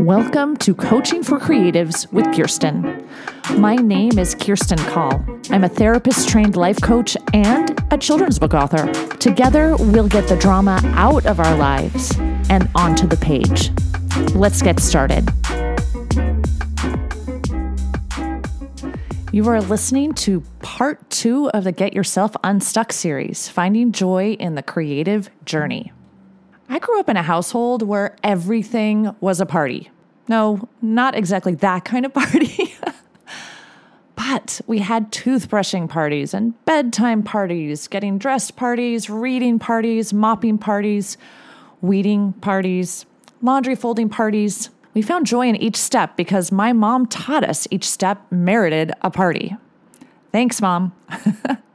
Welcome to Coaching for Creatives with Kirstine. My name is Kirstine Call. I'm a therapist trained life coach and a children's book author. Together, we'll get the drama out of our lives and onto the page. Let's get started. You are listening to part two of the Get Yourself Unstuck series, Finding Joy in the Creative Journey. I grew up in a household where everything was a party. No, not exactly that kind of party. but we had toothbrushing parties and bedtime parties, getting dressed parties, reading parties, mopping parties, weeding parties, laundry folding parties. We found joy in each step because my mom taught us each step merited a party. Thanks, Mom.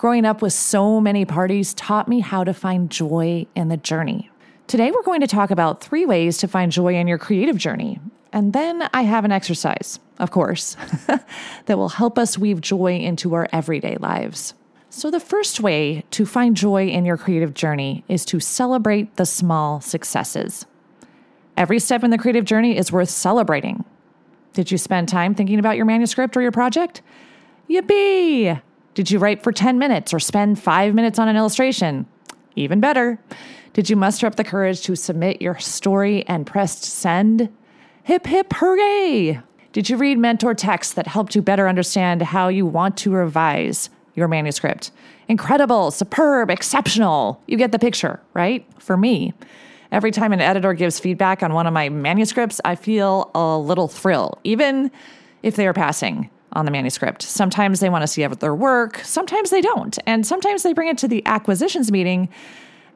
Growing up with so many parties taught me how to find joy in the journey. Today, we're going to talk about three ways to find joy in your creative journey. And then I have an exercise, of course, that will help us weave joy into our everyday lives. So, the first way to find joy in your creative journey is to celebrate the small successes. Every step in the creative journey is worth celebrating. Did you spend time thinking about your manuscript or your project? Yippee! Did you write for 10 minutes or spend five minutes on an illustration? Even better. Did you muster up the courage to submit your story and press send? Hip, hip, hooray! Did you read mentor texts that helped you better understand how you want to revise your manuscript? Incredible, superb, exceptional. You get the picture, right? For me, every time an editor gives feedback on one of my manuscripts, I feel a little thrill, even if they are passing on the manuscript. Sometimes they want to see their work, sometimes they don't. And sometimes they bring it to the acquisitions meeting,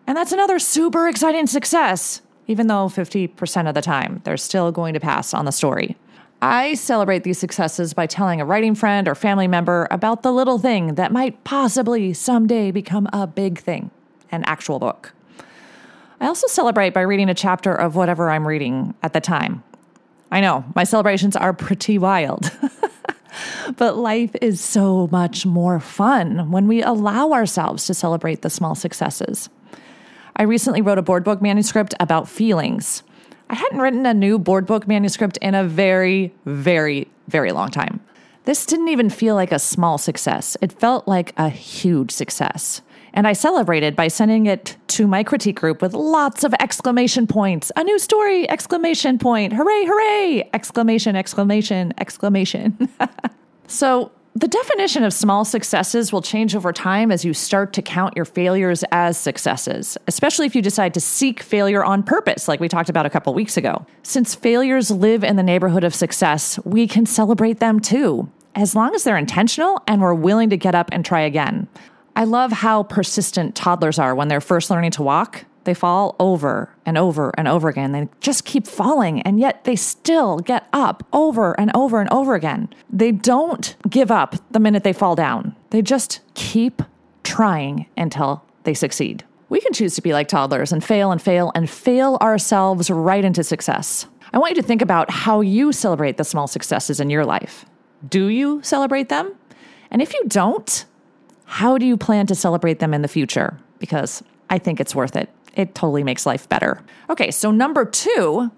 and that's another super exciting success, even though 50% of the time they're still going to pass on the story. I celebrate these successes by telling a writing friend or family member about the little thing that might possibly someday become a big thing, an actual book. I also celebrate by reading a chapter of whatever I'm reading at the time. I know, my celebrations are pretty wild. but life is so much more fun when we allow ourselves to celebrate the small successes. I recently wrote a board book manuscript about feelings. I hadn't written a new board book manuscript in a very, very, very long time. This didn't even feel like a small success. It felt like a huge success. And I celebrated by sending it to my critique group with lots of exclamation points. A new story, exclamation point. Hooray, hooray, exclamation, exclamation, exclamation. so, the definition of small successes will change over time as you start to count your failures as successes, especially if you decide to seek failure on purpose, like we talked about a couple weeks ago. Since failures live in the neighborhood of success, we can celebrate them too, as long as they're intentional and we're willing to get up and try again. I love how persistent toddlers are when they're first learning to walk. They fall over and over and over again. They just keep falling, and yet they still get up over and over and over again. They don't give up the minute they fall down, they just keep trying until they succeed. We can choose to be like toddlers and fail and fail and fail ourselves right into success. I want you to think about how you celebrate the small successes in your life. Do you celebrate them? And if you don't, how do you plan to celebrate them in the future? Because I think it's worth it. It totally makes life better. Okay, so number two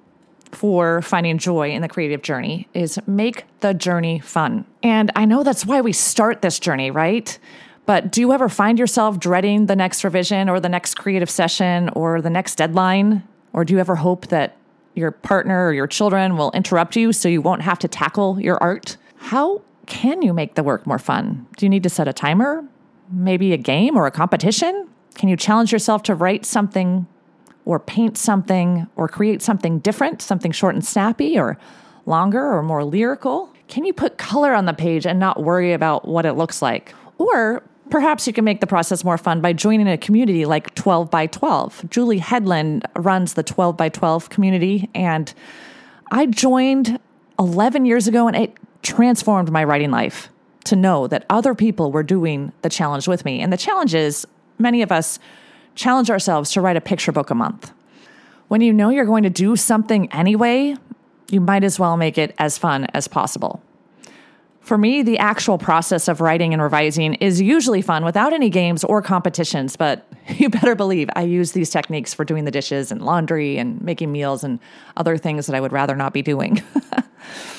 for finding joy in the creative journey is make the journey fun. And I know that's why we start this journey, right? But do you ever find yourself dreading the next revision or the next creative session or the next deadline? Or do you ever hope that your partner or your children will interrupt you so you won't have to tackle your art? How can you make the work more fun? Do you need to set a timer? Maybe a game or a competition? Can you challenge yourself to write something or paint something or create something different, something short and snappy or longer or more lyrical? Can you put color on the page and not worry about what it looks like? Or perhaps you can make the process more fun by joining a community like 12 by 12. Julie Hedlund runs the 12 by 12 community, and I joined 11 years ago and it transformed my writing life to know that other people were doing the challenge with me. And the challenge is many of us challenge ourselves to write a picture book a month. When you know you're going to do something anyway, you might as well make it as fun as possible. For me, the actual process of writing and revising is usually fun without any games or competitions, but you better believe I use these techniques for doing the dishes and laundry and making meals and other things that I would rather not be doing.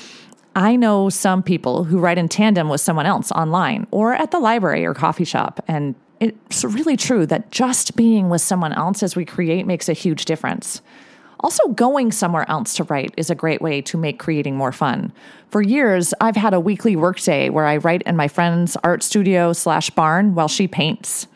I know some people who write in tandem with someone else online or at the library or coffee shop. And it's really true that just being with someone else as we create makes a huge difference. Also, going somewhere else to write is a great way to make creating more fun. For years, I've had a weekly workday where I write in my friend's art studio slash barn while she paints.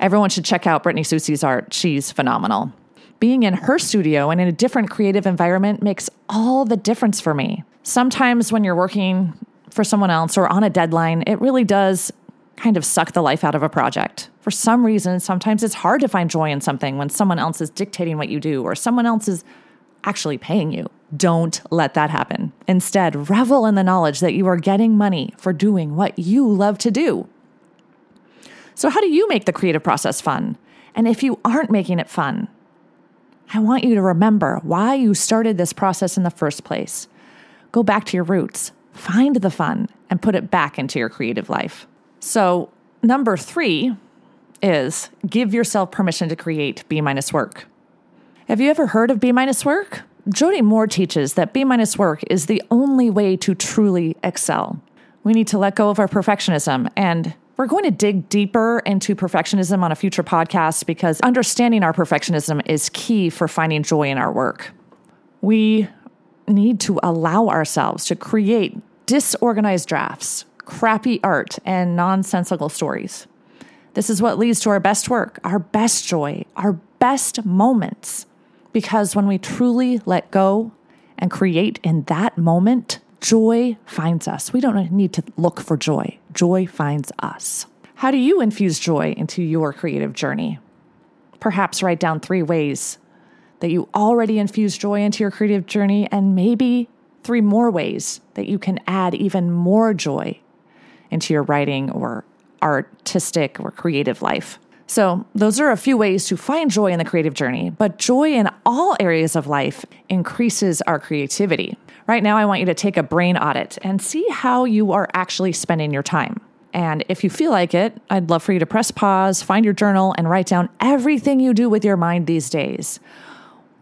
Everyone should check out Brittany Soucy's art. She's phenomenal. Being in her studio and in a different creative environment makes all the difference for me. Sometimes when you're working for someone else or on a deadline, it really does kind of suck the life out of a project. For some reason, sometimes it's hard to find joy in something when someone else is dictating what you do or someone else is actually paying you. Don't let that happen. Instead, revel in the knowledge that you are getting money for doing what you love to do. So, how do you make the creative process fun? And if you aren't making it fun, I want you to remember why you started this process in the first place. Go back to your roots, find the fun, and put it back into your creative life. So, number three is give yourself permission to create B minus work. Have you ever heard of B minus work? Jody Moore teaches that B minus work is the only way to truly excel. We need to let go of our perfectionism and we're going to dig deeper into perfectionism on a future podcast because understanding our perfectionism is key for finding joy in our work. We need to allow ourselves to create disorganized drafts crappy art, and nonsensical stories. This is what leads to our best work, our best joy, our best moments. Because when we truly let go and create in that moment, joy finds us. We don't need to look for joy, joy finds us. How do you infuse joy into your creative journey? Perhaps write down three ways that you already infuse joy into your creative journey, and maybe three more ways that you can add even more joy into your writing or artistic or creative life. So, those are a few ways to find joy in the creative journey, but joy in all areas of life increases our creativity. Right now, I want you to take a brain audit and see how you are actually spending your time. And if you feel like it, I'd love for you to press pause, find your journal, and write down everything you do with your mind these days.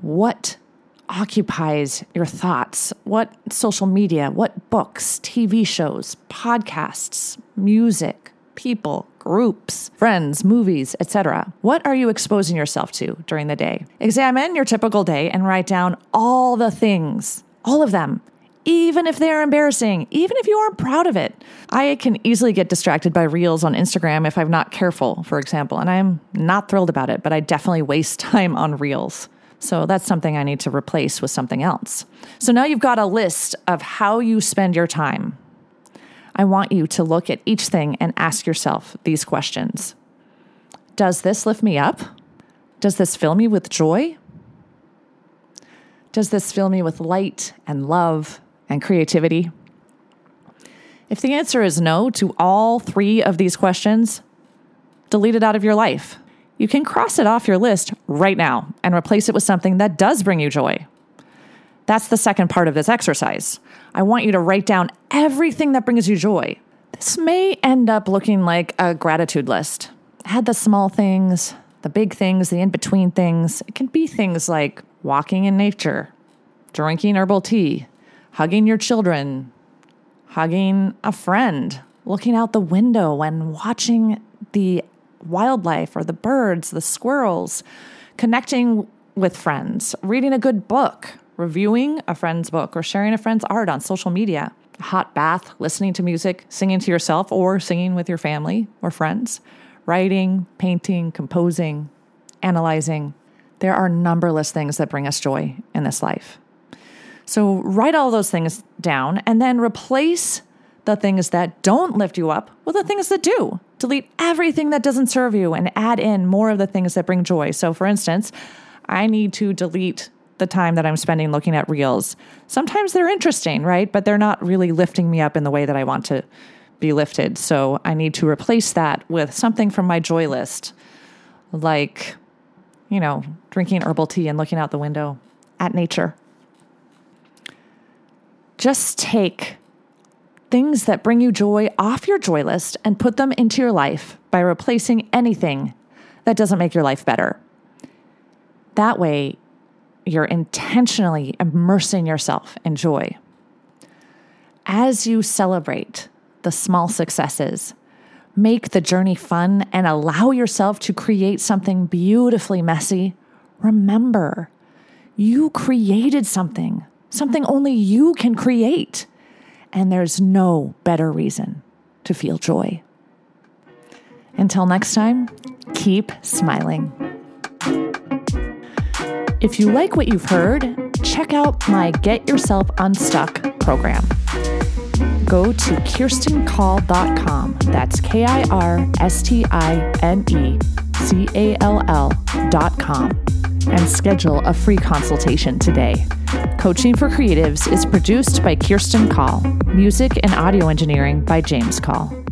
What occupies your thoughts? What social media, what books, TV shows, podcasts, music, people, groups, friends, movies, etc. What are you exposing yourself to during the day? Examine your typical day and write down all the things, all of them. Even if they're embarrassing, even if you aren't proud of it. I can easily get distracted by reels on Instagram if I'm not careful, for example, and I'm not thrilled about it, but I definitely waste time on reels. So that's something I need to replace with something else. So now you've got a list of how you spend your time. I want you to look at each thing and ask yourself these questions Does this lift me up? Does this fill me with joy? Does this fill me with light and love and creativity? If the answer is no to all three of these questions, delete it out of your life you can cross it off your list right now and replace it with something that does bring you joy. That's the second part of this exercise. I want you to write down everything that brings you joy. This may end up looking like a gratitude list. Add the small things, the big things, the in between things. It can be things like walking in nature, drinking herbal tea, hugging your children, hugging a friend, looking out the window and watching the wildlife or the birds, the squirrels, connecting with friends, reading a good book, reviewing a friend's book, or sharing a friend's art on social media, a hot bath, listening to music, singing to yourself, or singing with your family or friends, writing, painting, composing, analyzing. There are numberless things that bring us joy in this life. So write all those things down and then replace the things that don't lift you up with the things that do. Delete everything that doesn't serve you and add in more of the things that bring joy. So, for instance, I need to delete the time that I'm spending looking at reels. Sometimes they're interesting, right? But they're not really lifting me up in the way that I want to be lifted. So I need to replace that with something from my joy list, like, you know, drinking herbal tea and looking out the window at nature. Just take things that bring you joy off your joy list and put them into your life by replacing anything that doesn't make your life better. That way, you're intentionally immersing yourself in joy. As you celebrate the small successes, make the journey fun, and allow yourself to create something beautifully messy, remember you created something, something only you can create. And there's no better reason to feel joy. Until next time, keep smiling. If you like what you've heard, check out my Get Yourself Unstuck program. Go to kirstinecall.com. That's K I R S T I N E C A L L.com and schedule a free consultation today. Coaching for Creatives is produced by Kirstine Call, music and audio engineering by James Call.